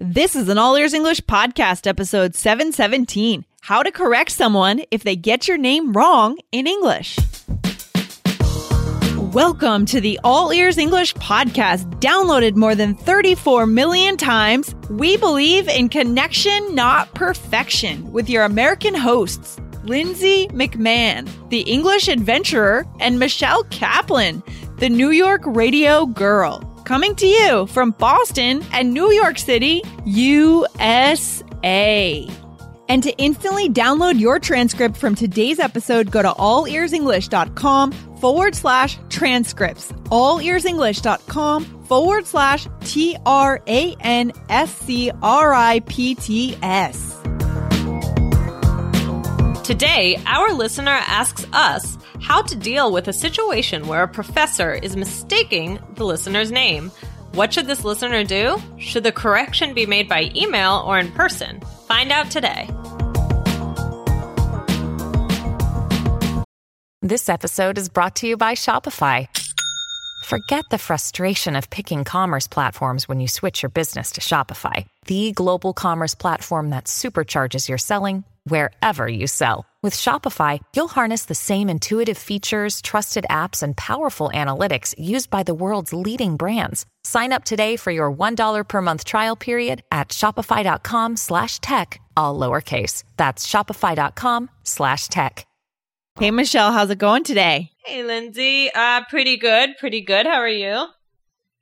This is an All Ears English podcast, episode 717 How to Correct Someone If They Get Your Name Wrong in English. Welcome to the All Ears English podcast, downloaded more than 34 million times. We believe in connection, not perfection, with your American hosts, Lindsay McMahon, the English adventurer, and Michelle Kaplan, the New York radio girl coming to you from Boston and New York City, USA. And to instantly download your transcript from today's episode, go to allearsenglish.com forward slash transcripts. Allearsenglish.com forward slash T R A N S C R I P T S. Today, our listener asks us how to deal with a situation where a professor is mistaking the listener's name. What should this listener do? Should the correction be made by email or in person? Find out today. This episode is brought to you by Shopify. Forget the frustration of picking commerce platforms when you switch your business to Shopify, the global commerce platform that supercharges your selling wherever you sell. With Shopify, you'll harness the same intuitive features, trusted apps, and powerful analytics used by the world's leading brands. Sign up today for your $1 per month trial period at shopify.com slash tech, all lowercase. That's shopify.com slash tech. Hey, Michelle, how's it going today? Hey, Lindsay. Uh, pretty good. Pretty good. How are you?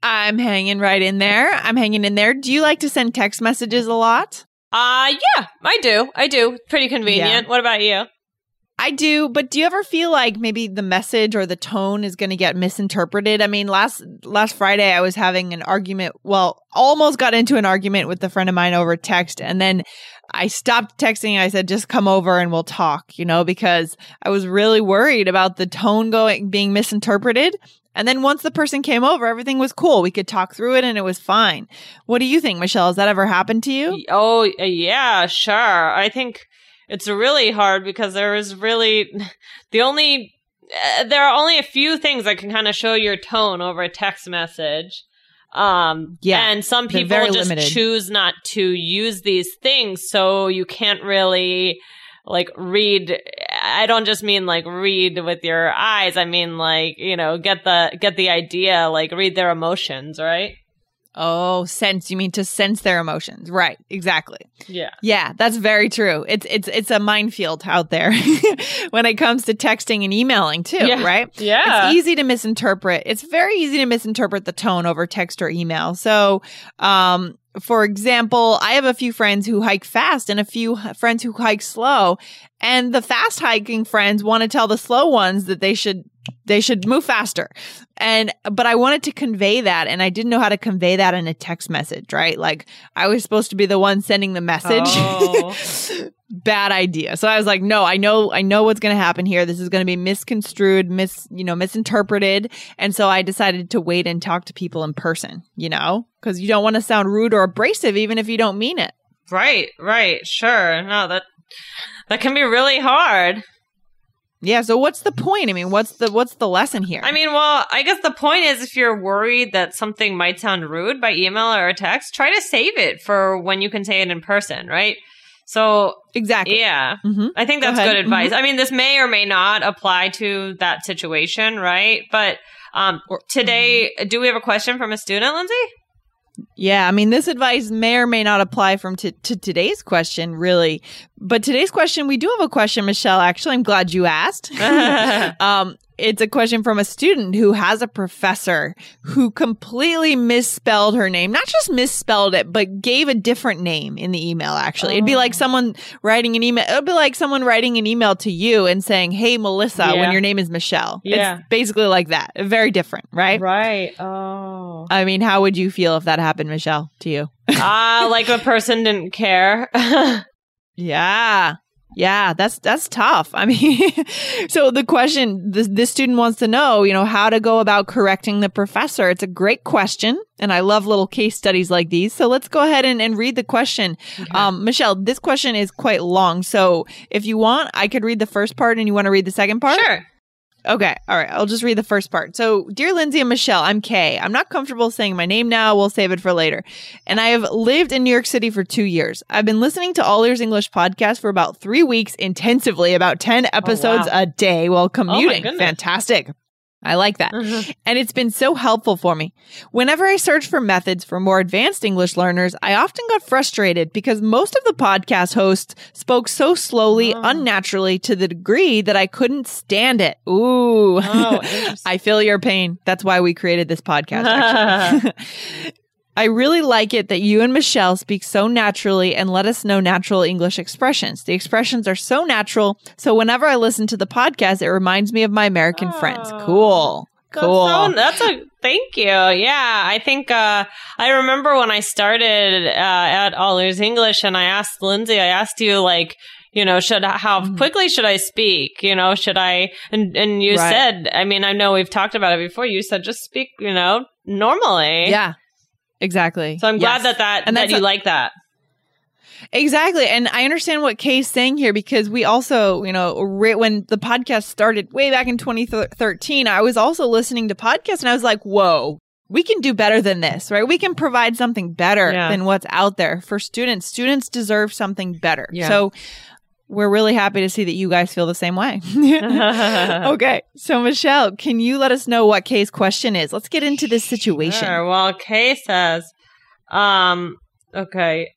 I'm hanging right in there. I'm hanging in there. Do you like to send text messages a lot? Uh, yeah, I do. I do. Pretty convenient. What about you? I do, but do you ever feel like maybe the message or the tone is going to get misinterpreted? I mean, last last Friday I was having an argument, well, almost got into an argument with a friend of mine over text and then I stopped texting. I said just come over and we'll talk, you know, because I was really worried about the tone going being misinterpreted. And then once the person came over, everything was cool. We could talk through it and it was fine. What do you think, Michelle? Has that ever happened to you? Oh, yeah, sure. I think it's really hard because there is really the only uh, there are only a few things that can kind of show your tone over a text message. Um, Yeah, and some people just limited. choose not to use these things, so you can't really like read. I don't just mean like read with your eyes. I mean like you know get the get the idea, like read their emotions, right? Oh, sense. You mean to sense their emotions. Right. Exactly. Yeah. Yeah, that's very true. It's it's it's a minefield out there when it comes to texting and emailing too, Yeah. right? Yeah. It's easy to misinterpret. It's very easy to misinterpret the tone over text or email. So, um for example, I have a few friends who hike fast and a few friends who hike slow, and the fast hiking friends want to tell the slow ones that they should they should move faster. And but I wanted to convey that and I didn't know how to convey that in a text message, right? Like I was supposed to be the one sending the message. Oh. Bad idea. So I was like, no, I know I know what's going to happen here. This is going to be misconstrued, mis, you know, misinterpreted. And so I decided to wait and talk to people in person, you know? Cuz you don't want to sound rude or abrasive even if you don't mean it. Right, right, sure. No, that that can be really hard. Yeah, so what's the point? I mean, what's the what's the lesson here? I mean, well, I guess the point is if you're worried that something might sound rude by email or a text, try to save it for when you can say it in person, right? So, exactly. yeah. Mhm. I think Go that's. Mm-hmm. good advice. I mean, this may or may not apply to that situation, right? But um today, Mm-hmm. do we have a question from a student, Lindsay? Yeah, I mean, this advice may or may not apply from to to today's question, really. But today's question, we do have a question, Michelle. Actually, I'm glad you asked. um, it's a question from a student who has a professor who completely misspelled her name. Not just misspelled it, but gave a different name in the email, actually. It'd be like someone writing an email. It'd be like someone writing an email to you and saying, Hey, Melissa, when your name is Michelle. Yeah. It's basically like that. Very different, right? Right. Oh. I mean, how would you feel if that happened, Michelle, to you? Ah, like a person didn't care. Yeah. Yeah, that's that's tough. I mean, so the question this, this student wants to know, you know, how to go about correcting the professor. It's a great question, and I love little case studies like these. So let's go ahead and, and read the question. Um, Michelle, this question is quite long, so if you want, I could read the first part, and you want to read the second part. Sure. Okay. All right. I'll just read the first part. So, dear Lindsay and Michelle, I'm Kay. I'm not comfortable saying my name now. We'll save it for later. And I have lived in New York City for two years. I've been listening to All Ears English podcast for about three weeks intensively, about 10 episodes wow. a day while oh, commuting. goodness. Fantastic. I like that. Mm-hmm. And it's been so helpful for me. Whenever I search for methods for more advanced English learners, I often got frustrated because most of the podcast hosts spoke so slowly, oh. unnaturally to the degree that I couldn't stand it. Ooh. Oh. I feel your pain. That's why we created this podcast. I really like it that you and Michelle speak so naturally and let us know natural English expressions. The expressions are so natural. So whenever I listen to the podcast, it reminds me of my American friends. Cool. Cool. so- That's, a thank you. Yeah, I think uh, I remember when I started uh, at All Ears English, and I asked Lindsay. I asked you like, you know, should how Mm-hmm. quickly should I speak? You know, should I? And and you Right. said, I mean, I know we've talked about it before. You said just speak, you know, normally. yeah. Exactly. So I'm glad Yes. that that And that you a- like that. Exactly. And I understand what Kay's saying here because we also, you know, right when the podcast started way back in 2013, I was also listening to podcasts and I was like, whoa, we can do better than this, right? We can provide something better Yeah. than what's out there for students. Students deserve something better. Yeah. So we're really happy to see that you guys feel the same way. okay. So, Michelle, can you let us know what Kay's question is? Let's get into this situation. Sure. Well, Kay says, um, okay.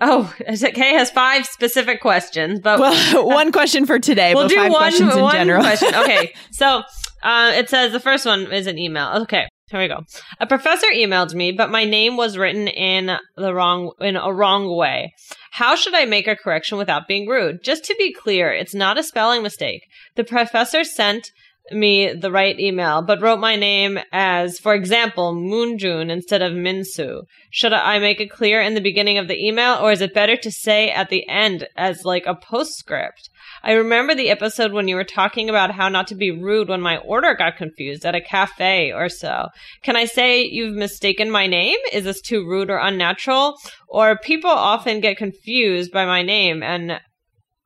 Oh, Kay has five specific questions, but Well, one question for today, we'll but do five one, questions in one general. question. Okay. So uh, it says the first one is an email. Okay. Here we go. A professor emailed me, but my name was written in the wrong in a wrong way. How should I make a correction without being rude? Just to be clear, it's not a spelling mistake. The professor sent me the right email, but wrote my name as, for example, Moonjun instead of Minsu. Should I make it clear in the beginning of the email, or is it better to say at the end as like a postscript? I remember the episode when you were talking about how not to be rude when my order got confused at a cafe or so. Can I say you've mistaken my name? Is this too rude or unnatural? Or people often get confused by my name and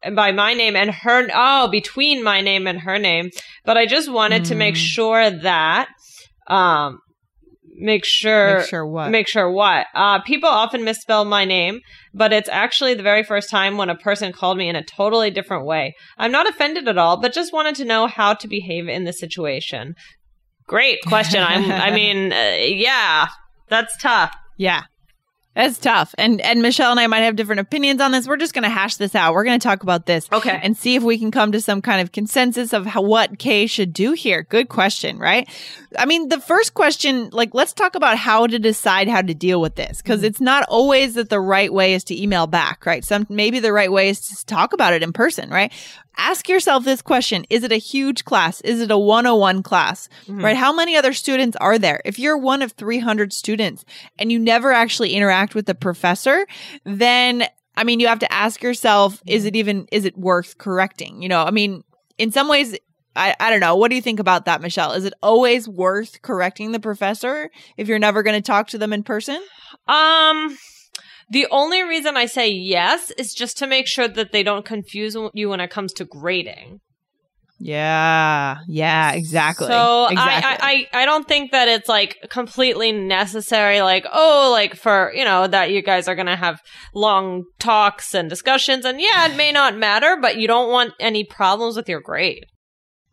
and by my name and her oh between my name and her name but i just wanted to make Mm. sure that um make sure Make sure what? make sure what uh people often misspell my name but it's actually the very first time when a person called me in a totally different way i'm not offended at all but just wanted to know how to behave in the situation great question i'm i mean uh, yeah that's tough Yeah. That's tough. And and Michelle and I might have different opinions on this. We're just going to hash this out. We're going to talk about this. Okay. And see if we can come to some kind of consensus of how, what Kay should do here. Good question, right? I mean, the first question, like, let's talk about how to decide how to deal with this because mm-hmm. it's not always that the right way is to email back, right? Some maybe the right way is to talk about it in person, right? Ask yourself this question. Is it a huge class? Is it a 101 class? Right? How many other students are there? If you're one of 300 students and you never actually interact with the professor, then I mean, you have to ask yourself, is it even, is it worth correcting? You know, I mean, in some ways, I, I don't know. What do you think about that, Michelle? Is it always worth correcting the professor if you're never going to talk to them in person? Um, the only reason I say yes is just to make sure that they don't confuse you when it comes to grading. Yeah. Yeah, exactly. So exactly. I, I, I don't think that it's like completely necessary, like, oh, like for, you know, that you guys are going to have long talks and discussions. And yeah, it may not matter, but you don't want any problems with your grade.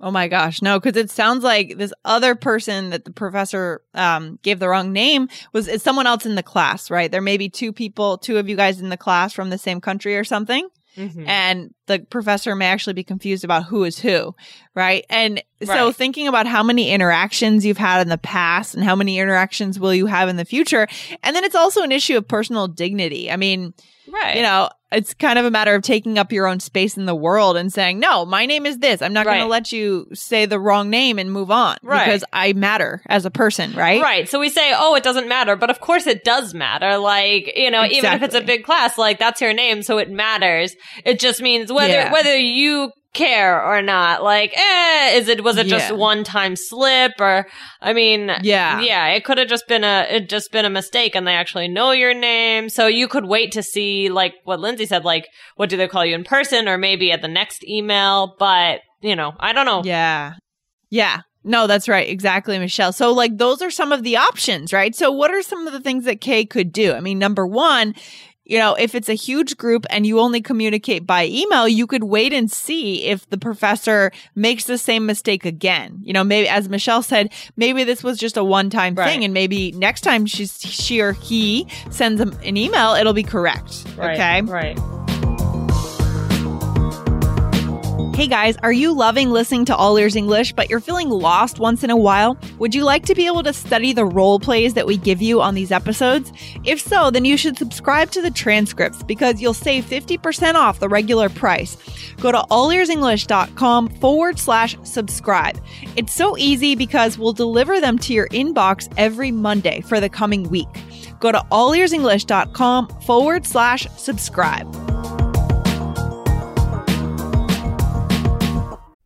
Oh my gosh, no, because it sounds like this other person that the professor um, gave the wrong name was is someone else in the class, right? There may be two people, two of you guys in the class from the same country or something, Mm-hmm. and the professor may actually be confused about who is who, right? And so thinking about how many interactions you've had in the past and how many interactions will you have in the future, and then it's also an issue of personal dignity. I mean, Right. you know, it's kind of a matter of taking up your own space in the world and saying, no, my name is this. I'm not going to let you say the wrong name and move on Right. because I matter as a person, right? Right. So we say, oh, it doesn't matter, but of course it does matter. Like, you know, even if it's a big class, like that's your name, so it matters. It just means whether Yeah. whether you care or not. Like, eh, is it was it just one time slip or I mean Yeah. Yeah, it could have just been a it just been a mistake and they actually know your name. So you could wait to see like what Lindsay said, like what do they call you in person or maybe at the next email, but you know, I don't know. Yeah. Yeah. No, that's right. Exactly, Michelle. So, like, those are some of the options, right? So, what are some of the things that Kay could do? I mean, number one, you know, if it's a huge group and you only communicate by email, you could wait and see if the professor makes the same mistake again. You know, maybe as Michelle said, maybe this was just a one-time Right. thing and maybe next time she's she or he sends an email, it'll be correct. Okay? Right. Hey guys, are you loving listening to All Ears English, but you're feeling lost once in a while? Would you like to be able to study the role plays that we give you on these episodes? If so, then you should subscribe to the transcripts because you'll save 50% off the regular price. Go to allearsenglish.com forward slash subscribe. It's so easy because we'll deliver them to your inbox every Monday for the coming week. Go to allearsenglish.com forward slash subscribe.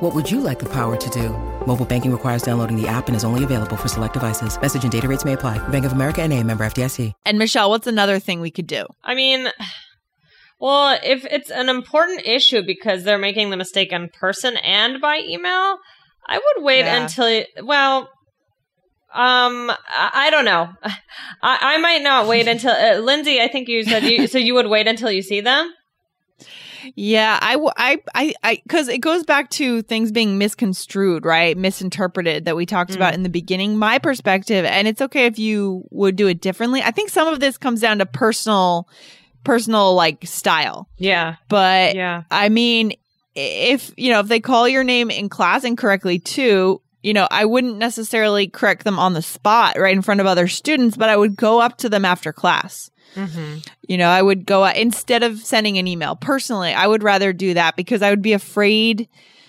What would you like the power to do? Mobile banking requires downloading the app and is only available for select devices. Message and data rates may apply. Bank of America and a member FDIC. And Michelle, what's another thing we could do? I mean, well, if it's an important issue because they're making the mistake in person and by email, I would wait Yeah. until, well, um, I, I don't know. I, I might not wait until, uh, Lindsay, I think you said you, so you would wait until you see them? Yeah, I, I, I, because it goes back to things being misconstrued, right? Misinterpreted that we talked about mm. in the beginning. My perspective, and it's okay if you would do it differently. I think some of this comes down to personal, personal like style. Yeah. But Yeah. I mean, if you know, if they call your name in class incorrectly too, you know, I wouldn't necessarily correct them on the spot right in front of other students, but I would go up to them after class. Mm-hmm. You know, I would go up instead of sending an email. Personally, I would rather do that because I would be afraid.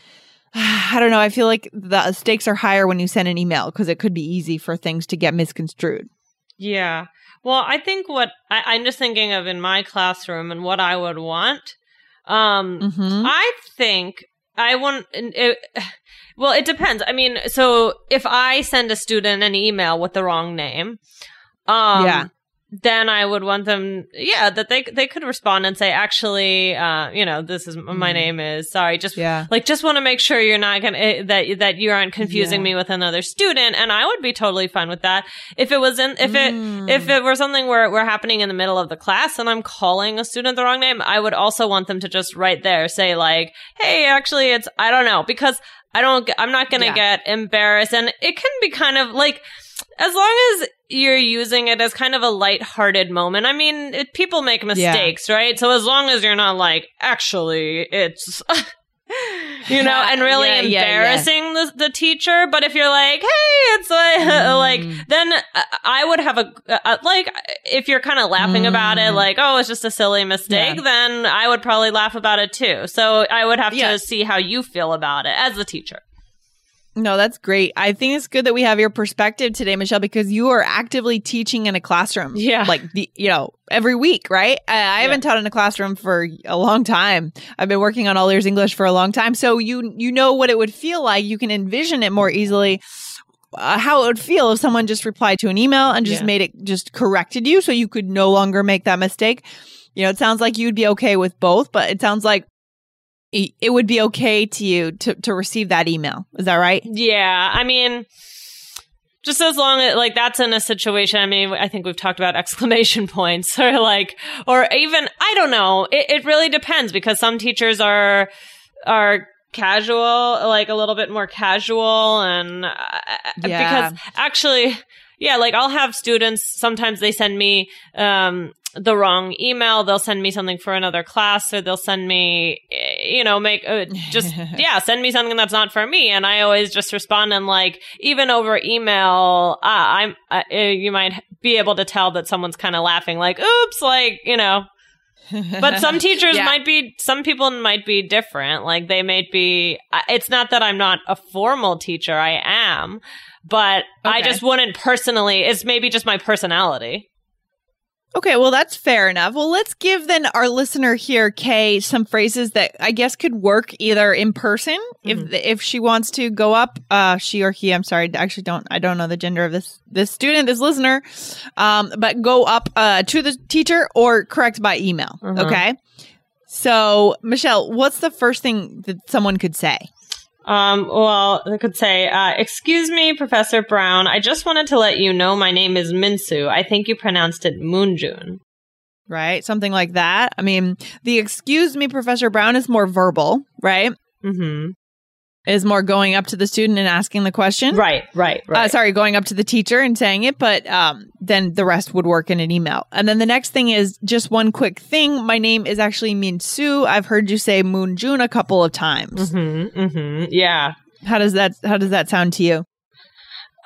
I don't know. I feel like the stakes are higher when you send an email because it could be easy for things to get misconstrued. Yeah. Well, I think what I, I'm just thinking of in my classroom and what I would want. Um, Mm-hmm. I think I want. It, well, it depends. I mean, so if I send a student an email with the wrong name, um, Yeah. Then I would want them, yeah, that they they could respond and say, actually, uh, you know, this is my name is sorry, just. Yeah. like just want to make sure you're not gonna eh, that that you aren't confusing Yeah. me with another student, and I would be totally fine with that if it was in if it Mm. if it were something where we're happening in the middle of the class and I'm calling a student the wrong name, I would also want them to just right there say like, hey, actually, it's I don't know because I don't I'm not gonna Yeah. get embarrassed, and it can be kind of like as long as you're using it as kind of a lighthearted moment. I mean, it, people make mistakes, right? So as long as you're not like, actually, it's, you know, and really Yeah, yeah, yeah. embarrassing The, the teacher. But if you're like, hey, it's like, like, then uh, I would have a, uh, like, if you're kind of laughing about it, like, oh, it's just a silly mistake, Yeah. then I would probably laugh about it too. So I would have Yeah. to see how you feel about it as the teacher. No, that's great. I think it's good that we have your perspective today, Michelle, because you are actively teaching in a classroom. Yeah. Like the, you know, every week, right? I, I haven't taught in a classroom for a long time. I've been working on All Ears English for a long time. So you, you know what it would feel like. You can envision it more easily. Uh, how it would feel if someone just replied to an email and just Yeah. made it just corrected you so you could no longer make that mistake. You know, it sounds like you'd be okay with both, but it sounds like it it would be okay to you to, to receive that email. Is that right? Yeah, I mean, just as long as like that's in a situation. I mean, I think we've talked about exclamation points or like, or even I don't know. It, it really depends because some teachers are are casual, like a little bit more casual, and uh, Yeah. because actually. Yeah, like I'll have students, sometimes they send me um the wrong email, they'll send me something for another class or they'll send me you know, make uh, just yeah, send me something that's not for me. And I always just respond and like even over email, uh, I'm uh, you might be able to tell that someone's kind of laughing like oops, like, you know, but some teachers Yeah. might be some people might be different. Like they might be it's not that i'm not a formal teacher i am but i just wouldn't personally it's maybe just my personality Okay, well, that's fair enough. Well, let's give then our listener here, Kay, some phrases that I guess could work either in person if if she wants to go up, uh, she or he. I'm sorry, I actually don't I don't know the gender of this this student, this listener, um, but go up uh, to the teacher or correct by email. Okay. So, Michelle, what's the first thing that someone could say? Um, well, I could say, uh, excuse me, Professor Brown. I just wanted to let you know my name is Minsu. I think you pronounced it Moonjun. Right, something like that. I mean, the excuse me, Professor Brown is more verbal, right? Mm-hmm. Is more going up to the student and asking the question. Right, right, Uh, sorry, going up to the teacher and saying it, but um, then the rest would work in an email. And then the next thing is just one quick thing. My name is actually Min Su. I've heard you say Moon June a couple of times. mm-hmm, mm-hmm. Yeah. How does that How does that sound to you?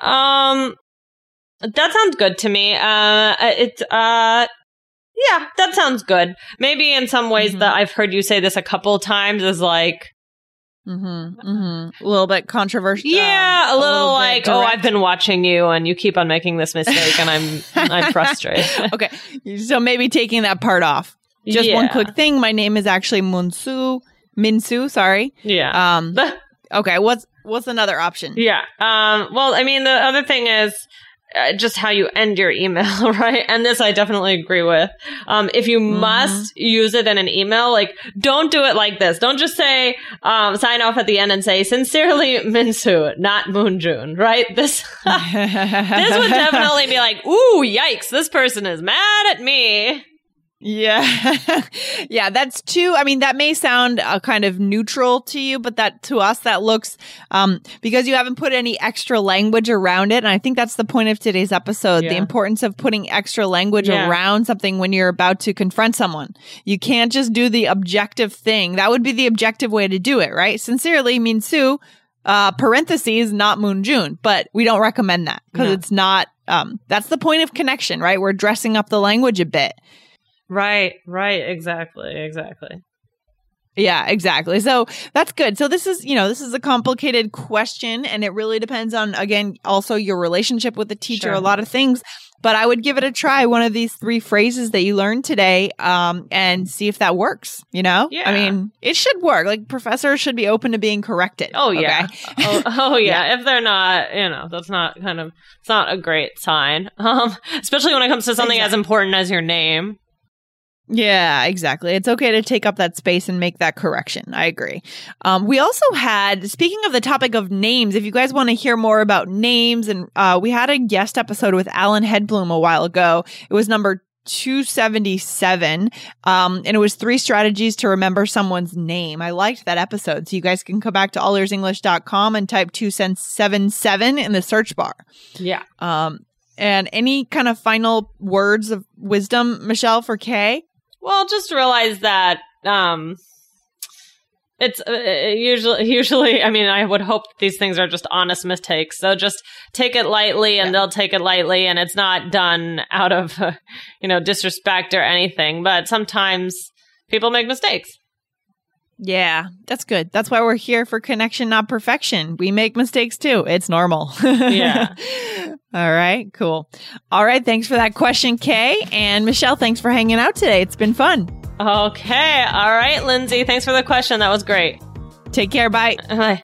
Um, that sounds good to me. Uh, it, uh, yeah, that sounds good. Maybe in some ways Mhm. that I've heard you say this a couple of times is like, Mm-hmm. Mm-hmm. A little bit controversial. yeah, um, a little bit like, oh. I've been watching you and you keep on making this mistake and I'm, I'm frustrated. okay, so maybe taking that part off. Just one quick thing. My name is actually Munsu. Minsu, sorry. Yeah. Um. Okay. What's What's another option? Yeah. Um, well, I mean, the other thing is just how you end your email, right? And this I definitely agree with. Um, if you must use it in an email, like, don't do it like this. Don't just say, um, sign off at the end and say, sincerely, Minsu, not Moonjun, right? This, this would definitely be like, ooh, yikes, this person is mad at me. Yeah. yeah, that's too I mean that may sound uh, kind of neutral to you, but that to us that looks um because you haven't put any extra language around it and I think that's the point of today's episode, the importance of putting extra language Yeah. around something when you're about to confront someone. You can't just do the objective thing. That would be the objective way to do it, right? Sincerely Minsu uh parentheses not Moon June, but we don't recommend that because No. it's not um that's the point of connection, right? We're dressing up the language a bit. Right, right, exactly, exactly. Yeah, exactly. So that's good. So this is, you know, this is a complicated question and it really depends on, again, also your relationship with the teacher, Sure. a lot of things. But I would give it a try, one of these three phrases that you learned today, um, and see if that works, you know? Yeah. I mean, it should work. Like professors should be open to being corrected. Oh yeah. okay? oh, oh yeah. If they're not, you know, that's not kind of it's not a great sign. Um, especially when it comes to something as important as your name. Yeah, exactly. It's okay to take up that space and make that correction. I agree. Um, we also had, speaking of the topic of names, if you guys want to hear more about names, and uh, we had a guest episode with Alan Headbloom a while ago. It was number 277. Um, and it was three strategies to remember someone's name. I liked that episode. So you guys can come back to allearsenglish.com and type 277 in the search bar. Yeah. Um, and any kind of final words of wisdom, Michelle, for Kay? Well, just realize that um it's uh, usually usually I mean I would hope these things are just honest mistakes. So just take it lightly and they'll take it lightly and it's not done out of uh, you know disrespect or anything, but sometimes people make mistakes. Yeah, that's good. That's why we're here for connection, not perfection. We make mistakes too. It's normal. Yeah. All right, cool. All right, thanks for that question, Kay. And Michelle, thanks for hanging out today. It's been fun. Okay. All right, Lindsay, thanks for the question. That was great. Take care. Bye. Bye.